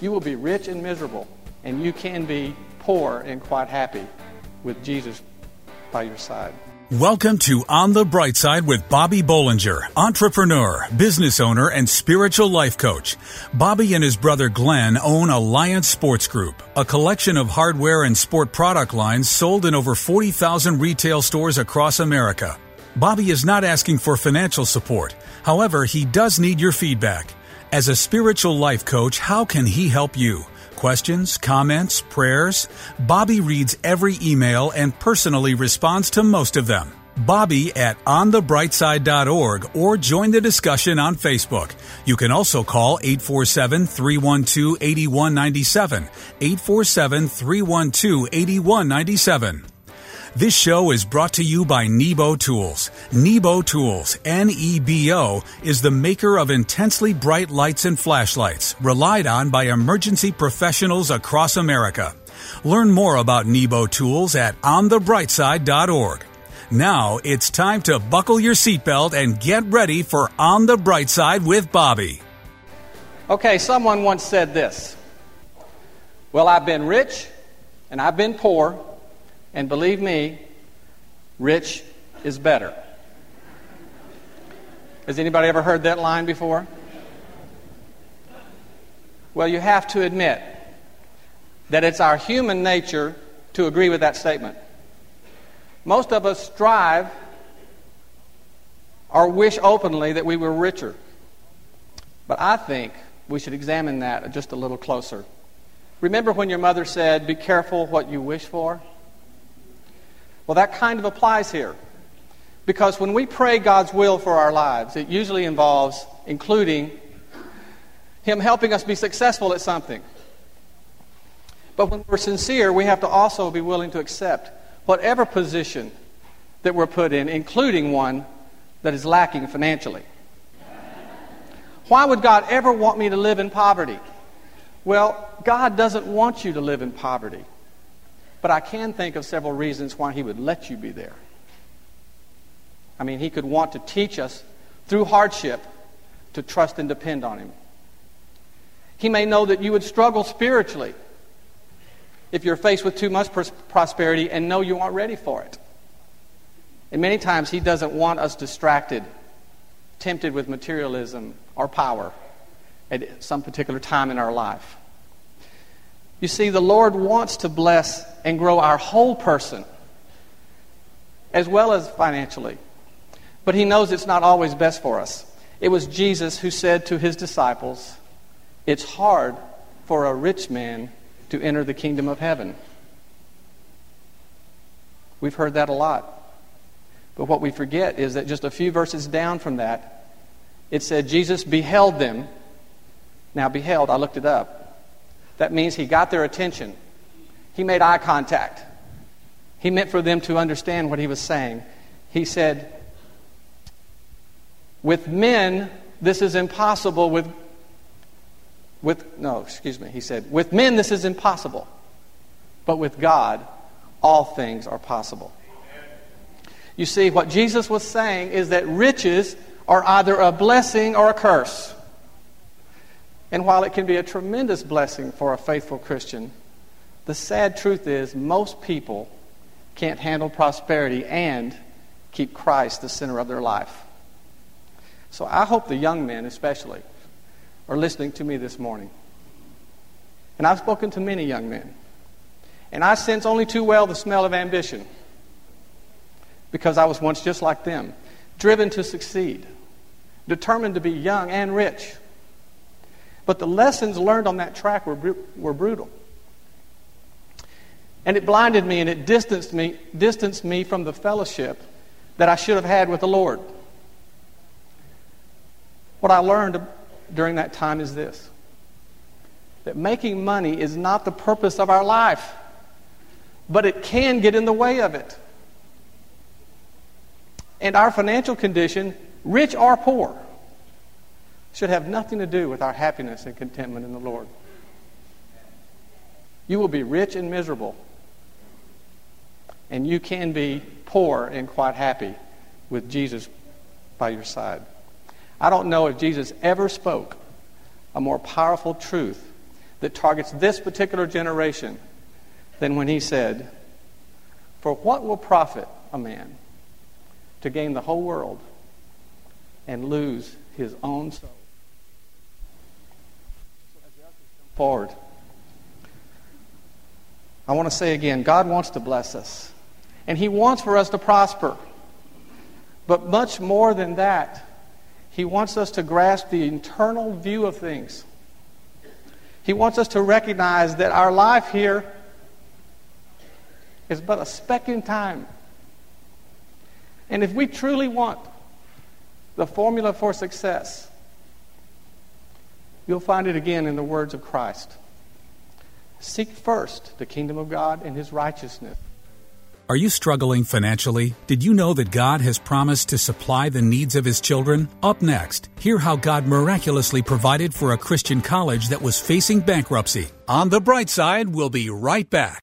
You will be rich and miserable, and you can be poor and quite happy with Jesus by your side. Welcome to On the Bright Side with Bobby Bollinger, entrepreneur, business owner, and spiritual life coach. Bobby and his brother Glenn own Alliance Sports Group, a collection of hardware and sport product lines sold in over 40,000 retail stores across America. Bobby is not asking for financial support. However, he does need your feedback. As a spiritual life coach, how can he help you? Questions, comments, prayers? Bobby reads every email and personally responds to most of them. Bobby at onthebrightside.org or join the discussion on Facebook. You can also call 847 312 8197. 847 312 8197. This show is brought to you by Nebo Tools. Nebo Tools, N-E-B-O, is the maker of intensely bright lights and flashlights, relied on by emergency professionals across America. Learn more about Nebo Tools at onthebrightside.org. Now it's time to buckle your seatbelt and get ready for On the Bright Side with Bobby. Okay, someone once said this Well, I've been rich and I've been poor and believe me, rich is better. Has anybody ever heard that line before? Well, you have to admit that it's our human nature to agree with that statement. Most of us strive or wish openly that we were richer. But I think we should examine that just a little closer. Remember when your mother said, Be careful what you wish for? Well, that kind of applies here. Because when we pray God's will for our lives, it usually involves including Him helping us be successful at something. But when we're sincere, we have to also be willing to accept whatever position that we're put in, including one that is lacking financially. Why would God ever want me to live in poverty? Well, God doesn't want you to live in poverty. But I can think of several reasons why he would let you be there. I mean, he could want to teach us through hardship to trust and depend on him. He may know that you would struggle spiritually if you're faced with too much pros- prosperity and know you aren't ready for it. And many times he doesn't want us distracted, tempted with materialism or power at some particular time in our life. You see, the Lord wants to bless and grow our whole person, as well as financially. But He knows it's not always best for us. It was Jesus who said to His disciples, It's hard for a rich man to enter the kingdom of heaven. We've heard that a lot. But what we forget is that just a few verses down from that, it said Jesus beheld them. Now, beheld, I looked it up. That means he got their attention. He made eye contact. He meant for them to understand what he was saying. He said, With men, this is impossible. With, with, no, excuse me. He said, With men, this is impossible. But with God, all things are possible. You see, what Jesus was saying is that riches are either a blessing or a curse. And while it can be a tremendous blessing for a faithful Christian, the sad truth is most people can't handle prosperity and keep Christ the center of their life. So I hope the young men, especially, are listening to me this morning. And I've spoken to many young men. And I sense only too well the smell of ambition because I was once just like them, driven to succeed, determined to be young and rich. But the lessons learned on that track were, were brutal. And it blinded me and it distanced me, distanced me from the fellowship that I should have had with the Lord. What I learned during that time is this that making money is not the purpose of our life, but it can get in the way of it. And our financial condition, rich or poor, should have nothing to do with our happiness and contentment in the Lord. You will be rich and miserable, and you can be poor and quite happy with Jesus by your side. I don't know if Jesus ever spoke a more powerful truth that targets this particular generation than when he said, For what will profit a man to gain the whole world and lose his own soul? Forward. I want to say again God wants to bless us, and He wants for us to prosper. But much more than that, He wants us to grasp the internal view of things. He wants us to recognize that our life here is but a speck in time. And if we truly want the formula for success, you'll find it again in the words of Christ. Seek first the kingdom of God and his righteousness. Are you struggling financially? Did you know that God has promised to supply the needs of His children? Up next, hear how God miraculously provided for a Christian college that was facing bankruptcy. On the bright side, we'll be right back.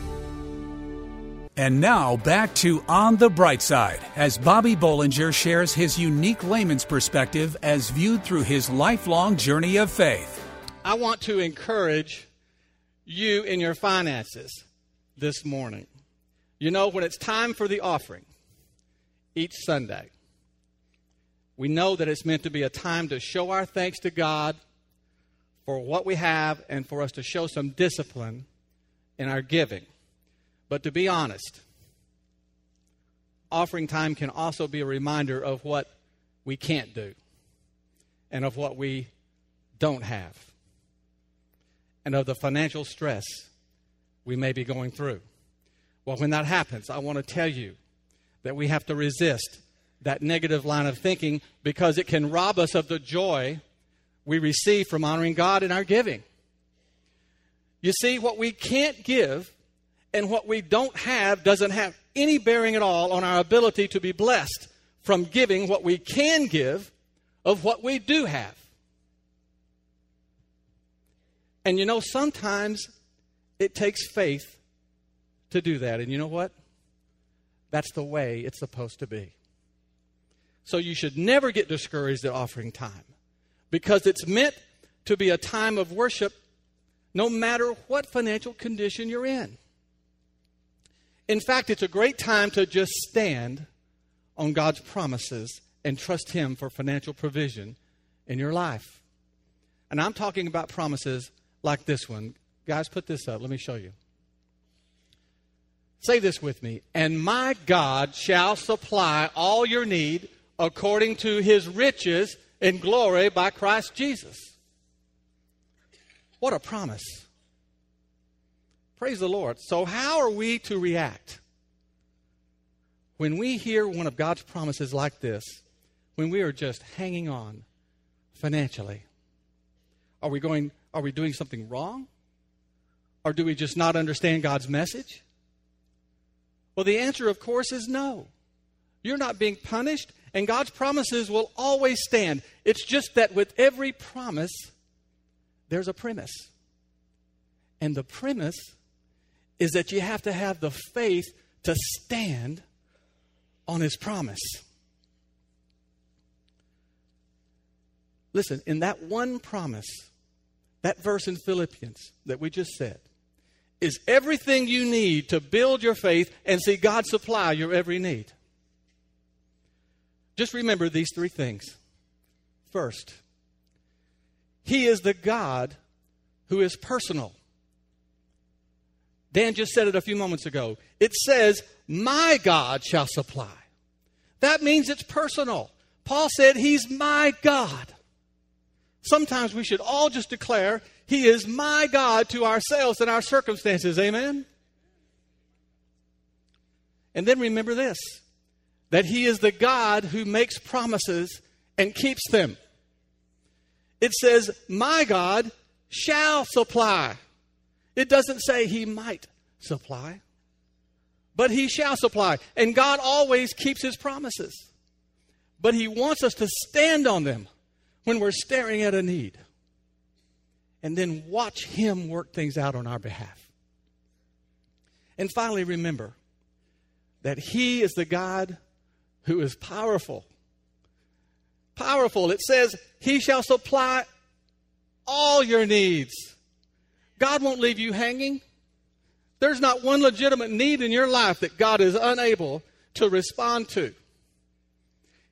And now back to On the Bright Side as Bobby Bollinger shares his unique layman's perspective as viewed through his lifelong journey of faith. I want to encourage you in your finances this morning. You know, when it's time for the offering each Sunday, we know that it's meant to be a time to show our thanks to God for what we have and for us to show some discipline in our giving. But to be honest, offering time can also be a reminder of what we can't do and of what we don't have and of the financial stress we may be going through. Well, when that happens, I want to tell you that we have to resist that negative line of thinking because it can rob us of the joy we receive from honoring God in our giving. You see, what we can't give and what we don't have doesn't have any bearing at all on our ability to be blessed from giving what we can give of what we do have. And you know, sometimes it takes faith to do that. And you know what? That's the way it's supposed to be. So you should never get discouraged at offering time because it's meant to be a time of worship no matter what financial condition you're in. In fact, it's a great time to just stand on God's promises and trust Him for financial provision in your life. And I'm talking about promises like this one. Guys, put this up. Let me show you. Say this with me. And my God shall supply all your need according to his riches in glory by Christ Jesus. What a promise. Praise the Lord. So, how are we to react? When we hear one of God's promises like this, when we are just hanging on financially, are we going, are we doing something wrong? Or do we just not understand God's message? Well, the answer, of course, is no. You're not being punished, and God's promises will always stand. It's just that with every promise, there's a premise. And the premise is that you have to have the faith to stand on his promise. Listen, in that one promise, that verse in Philippians that we just said, is everything you need to build your faith and see God supply your every need. Just remember these three things. First, He is the God who is personal. Dan just said it a few moments ago. It says, My God shall supply. That means it's personal. Paul said, He's my God. Sometimes we should all just declare, He is my God to ourselves and our circumstances. Amen? And then remember this that He is the God who makes promises and keeps them. It says, My God shall supply. It doesn't say He might supply, but He shall supply. And God always keeps His promises. But He wants us to stand on them when we're staring at a need and then watch Him work things out on our behalf. And finally, remember that He is the God who is powerful. Powerful. It says, He shall supply all your needs. God won't leave you hanging. There's not one legitimate need in your life that God is unable to respond to.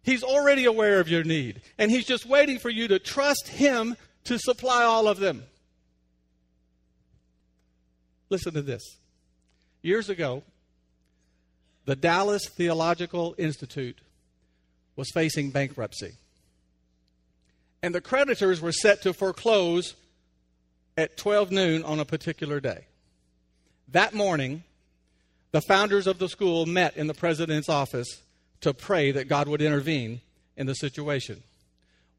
He's already aware of your need, and He's just waiting for you to trust Him to supply all of them. Listen to this. Years ago, the Dallas Theological Institute was facing bankruptcy. And the creditors were set to foreclose at 12 noon on a particular day. That morning, the founders of the school met in the president's office to pray that God would intervene in the situation.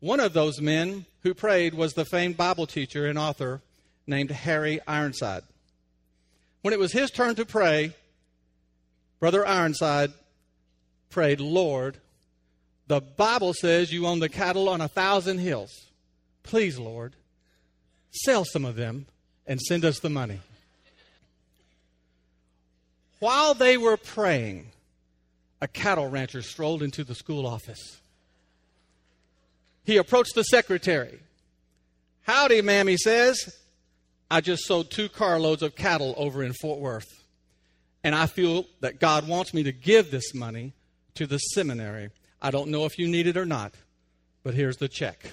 One of those men who prayed was the famed Bible teacher and author named Harry Ironside. When it was his turn to pray, Brother Ironside prayed, Lord, the Bible says you own the cattle on a thousand hills. Please, Lord, sell some of them and send us the money. While they were praying, a cattle rancher strolled into the school office. He approached the secretary. Howdy, ma'am, he says. I just sold two carloads of cattle over in Fort Worth and I feel that God wants me to give this money to the seminary. I don't know if you need it or not, but here's the check.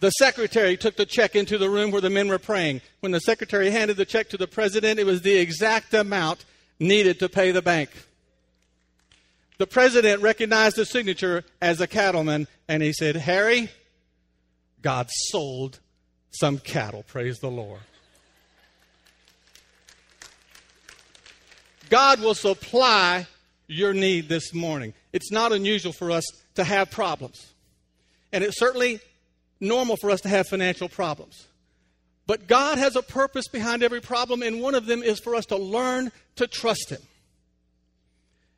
The secretary took the check into the room where the men were praying. When the secretary handed the check to the president, it was the exact amount needed to pay the bank. The president recognized the signature as a cattleman and he said, Harry, God sold some cattle. Praise the Lord. God will supply your need this morning. It's not unusual for us to have problems. And it certainly normal for us to have financial problems. But God has a purpose behind every problem, and one of them is for us to learn to trust Him.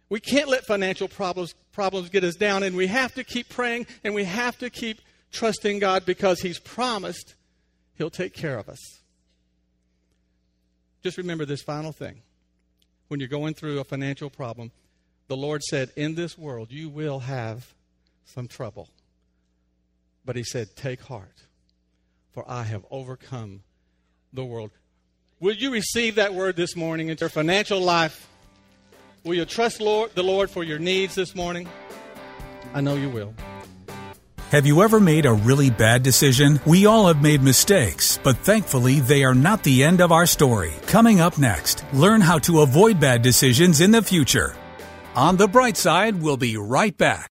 We can't let financial problems, problems get us down, and we have to keep praying and we have to keep trusting God because He's promised He'll take care of us. Just remember this final thing. When you're going through a financial problem, the Lord said, In this world you will have some trouble. But He said, Take heart, for I have overcome the world. Will you receive that word this morning into your financial life? Will you trust Lord, the Lord for your needs this morning? I know you will. Have you ever made a really bad decision? We all have made mistakes, but thankfully they are not the end of our story. Coming up next, learn how to avoid bad decisions in the future. On the bright side, we'll be right back.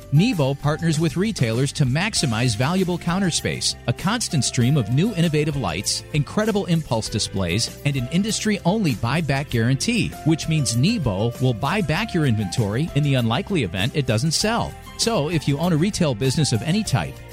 Nebo partners with retailers to maximize valuable counter space, a constant stream of new innovative lights, incredible impulse displays, and an industry only buyback guarantee, which means Nebo will buy back your inventory in the unlikely event it doesn't sell. So, if you own a retail business of any type,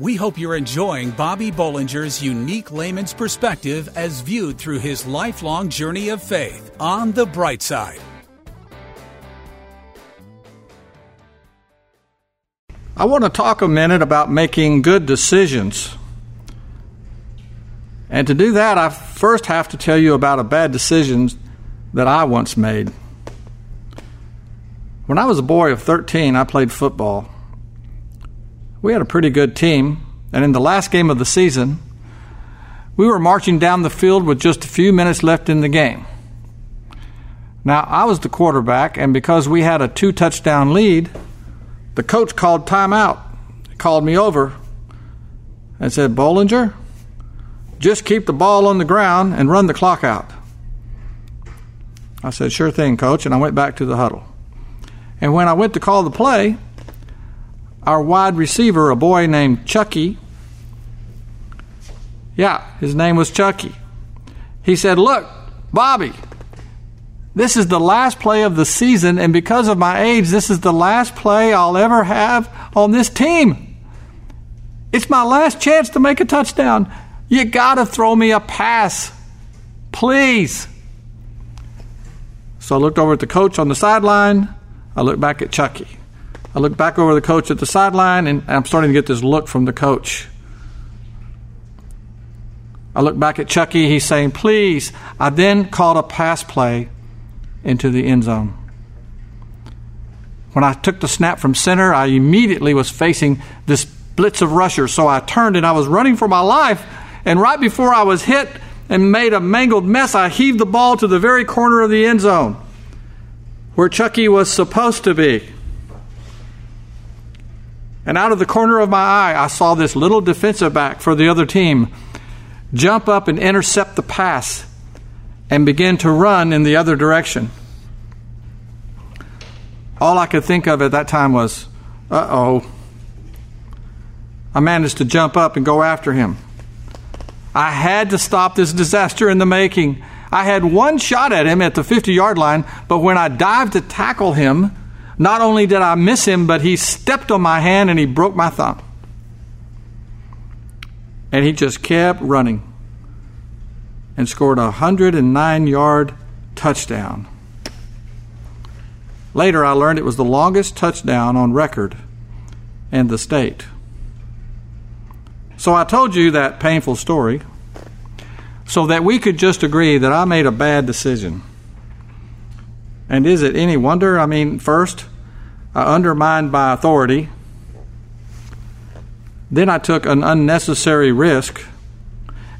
We hope you're enjoying Bobby Bollinger's unique layman's perspective as viewed through his lifelong journey of faith on the bright side. I want to talk a minute about making good decisions. And to do that, I first have to tell you about a bad decision that I once made. When I was a boy of 13, I played football. We had a pretty good team, and in the last game of the season, we were marching down the field with just a few minutes left in the game. Now, I was the quarterback, and because we had a two touchdown lead, the coach called timeout. He called me over and said, Bollinger, just keep the ball on the ground and run the clock out. I said, Sure thing, coach. And I went back to the huddle. And when I went to call the play, our wide receiver, a boy named Chucky, yeah, his name was Chucky. He said, Look, Bobby, this is the last play of the season, and because of my age, this is the last play I'll ever have on this team. It's my last chance to make a touchdown. You got to throw me a pass. Please. So I looked over at the coach on the sideline. I looked back at Chucky. I look back over the coach at the sideline, and I'm starting to get this look from the coach. I look back at Chucky. He's saying, Please. I then called a pass play into the end zone. When I took the snap from center, I immediately was facing this blitz of rushers. So I turned and I was running for my life. And right before I was hit and made a mangled mess, I heaved the ball to the very corner of the end zone where Chucky was supposed to be. And out of the corner of my eye, I saw this little defensive back for the other team jump up and intercept the pass and begin to run in the other direction. All I could think of at that time was, uh oh. I managed to jump up and go after him. I had to stop this disaster in the making. I had one shot at him at the 50 yard line, but when I dived to tackle him, not only did I miss him, but he stepped on my hand and he broke my thumb. And he just kept running and scored a 109 yard touchdown. Later, I learned it was the longest touchdown on record in the state. So I told you that painful story so that we could just agree that I made a bad decision. And is it any wonder? I mean, first, I undermined my authority. Then I took an unnecessary risk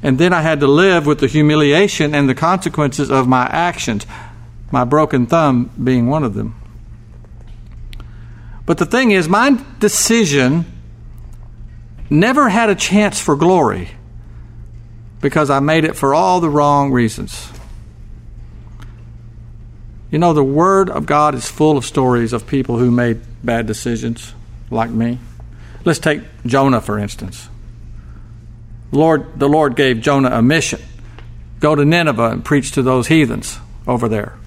and then I had to live with the humiliation and the consequences of my actions, my broken thumb being one of them. But the thing is, my decision never had a chance for glory because I made it for all the wrong reasons. You know, the Word of God is full of stories of people who made bad decisions, like me. Let's take Jonah, for instance. Lord, the Lord gave Jonah a mission go to Nineveh and preach to those heathens over there.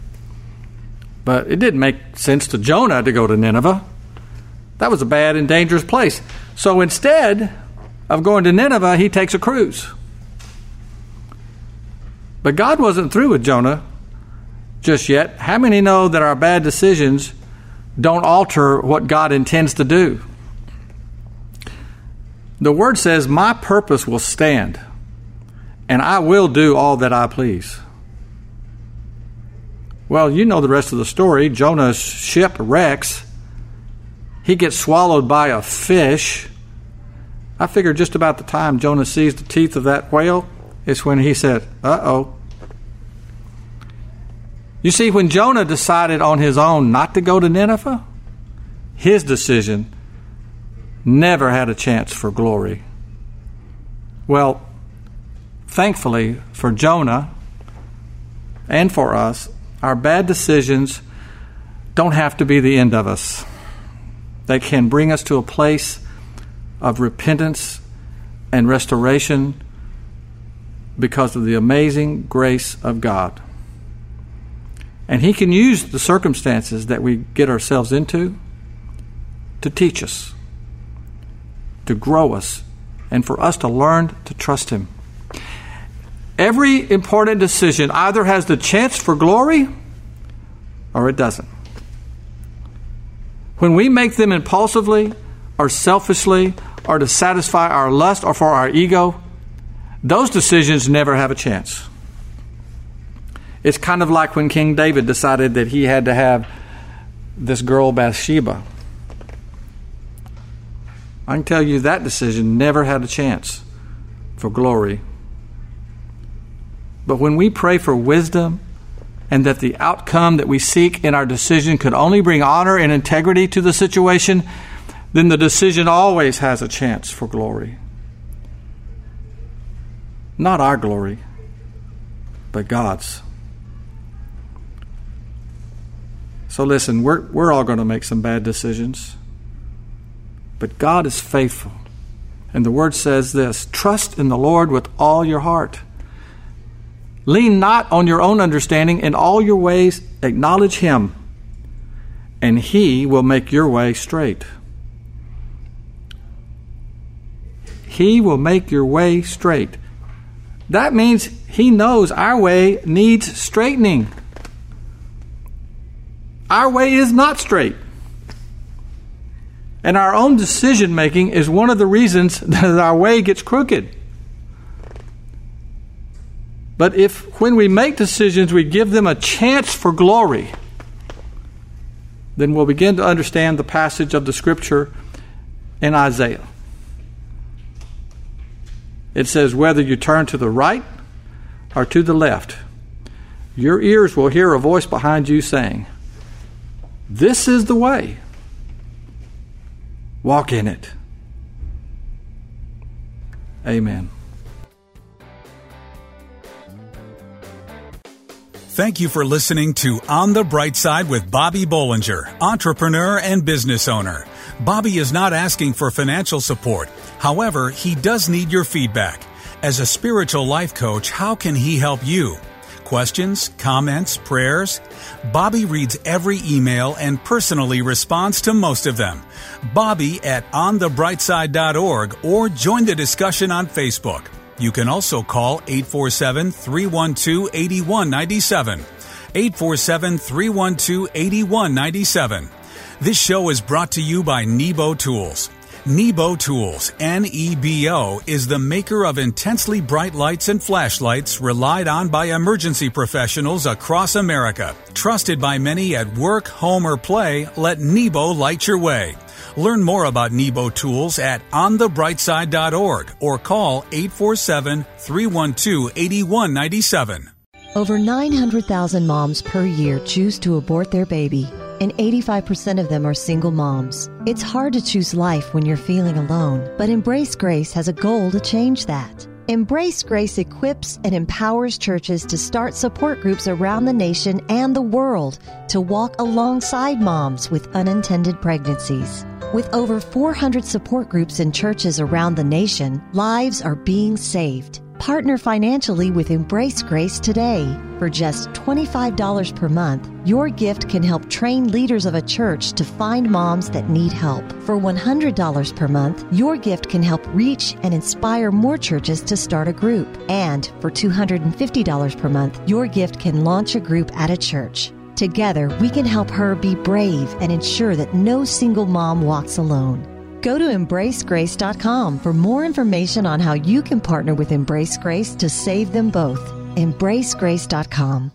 But it didn't make sense to Jonah to go to Nineveh. That was a bad and dangerous place. So instead of going to Nineveh, he takes a cruise. But God wasn't through with Jonah just yet. How many know that our bad decisions don't alter what God intends to do? The word says, My purpose will stand, and I will do all that I please. Well, you know the rest of the story. Jonah's ship wrecks. He gets swallowed by a fish. I figure just about the time Jonah sees the teeth of that whale is when he said, Uh oh. You see, when Jonah decided on his own not to go to Nineveh, his decision never had a chance for glory. Well, thankfully for Jonah and for us, our bad decisions don't have to be the end of us. They can bring us to a place of repentance and restoration because of the amazing grace of God. And He can use the circumstances that we get ourselves into to teach us to grow us and for us to learn to trust Him. Every important decision either has the chance for glory or it doesn't. When we make them impulsively or selfishly or to satisfy our lust or for our ego, those decisions never have a chance. It's kind of like when King David decided that he had to have this girl Bathsheba. I can tell you that decision never had a chance for glory. But when we pray for wisdom and that the outcome that we seek in our decision could only bring honor and integrity to the situation, then the decision always has a chance for glory. Not our glory, but God's. So listen, we're, we're all going to make some bad decisions. But God is faithful. And the word says this trust in the Lord with all your heart. Lean not on your own understanding. In all your ways, acknowledge Him, and He will make your way straight. He will make your way straight. That means He knows our way needs straightening. Our way is not straight. And our own decision making is one of the reasons that our way gets crooked. But if, when we make decisions, we give them a chance for glory, then we'll begin to understand the passage of the scripture in Isaiah. It says, Whether you turn to the right or to the left, your ears will hear a voice behind you saying, This is the way. Walk in it. Amen. Thank you for listening to On the Bright Side with Bobby Bollinger, entrepreneur and business owner. Bobby is not asking for financial support. However, he does need your feedback. As a spiritual life coach, how can he help you? Questions, comments, prayers? Bobby reads every email and personally responds to most of them. Bobby at onthebrightside.org or join the discussion on Facebook. You can also call 847 312 8197. 847 312 8197. This show is brought to you by Nebo Tools. Nebo Tools, N E B O, is the maker of intensely bright lights and flashlights relied on by emergency professionals across America. Trusted by many at work, home, or play, let Nebo light your way. Learn more about Nebo Tools at onthebrightside.org or call 847 312 8197. Over 900,000 moms per year choose to abort their baby, and 85% of them are single moms. It's hard to choose life when you're feeling alone, but Embrace Grace has a goal to change that. Embrace Grace equips and empowers churches to start support groups around the nation and the world to walk alongside moms with unintended pregnancies. With over 400 support groups in churches around the nation, lives are being saved. Partner financially with Embrace Grace today. For just $25 per month, your gift can help train leaders of a church to find moms that need help. For $100 per month, your gift can help reach and inspire more churches to start a group. And for $250 per month, your gift can launch a group at a church. Together, we can help her be brave and ensure that no single mom walks alone. Go to embracegrace.com for more information on how you can partner with Embrace Grace to save them both. Embracegrace.com.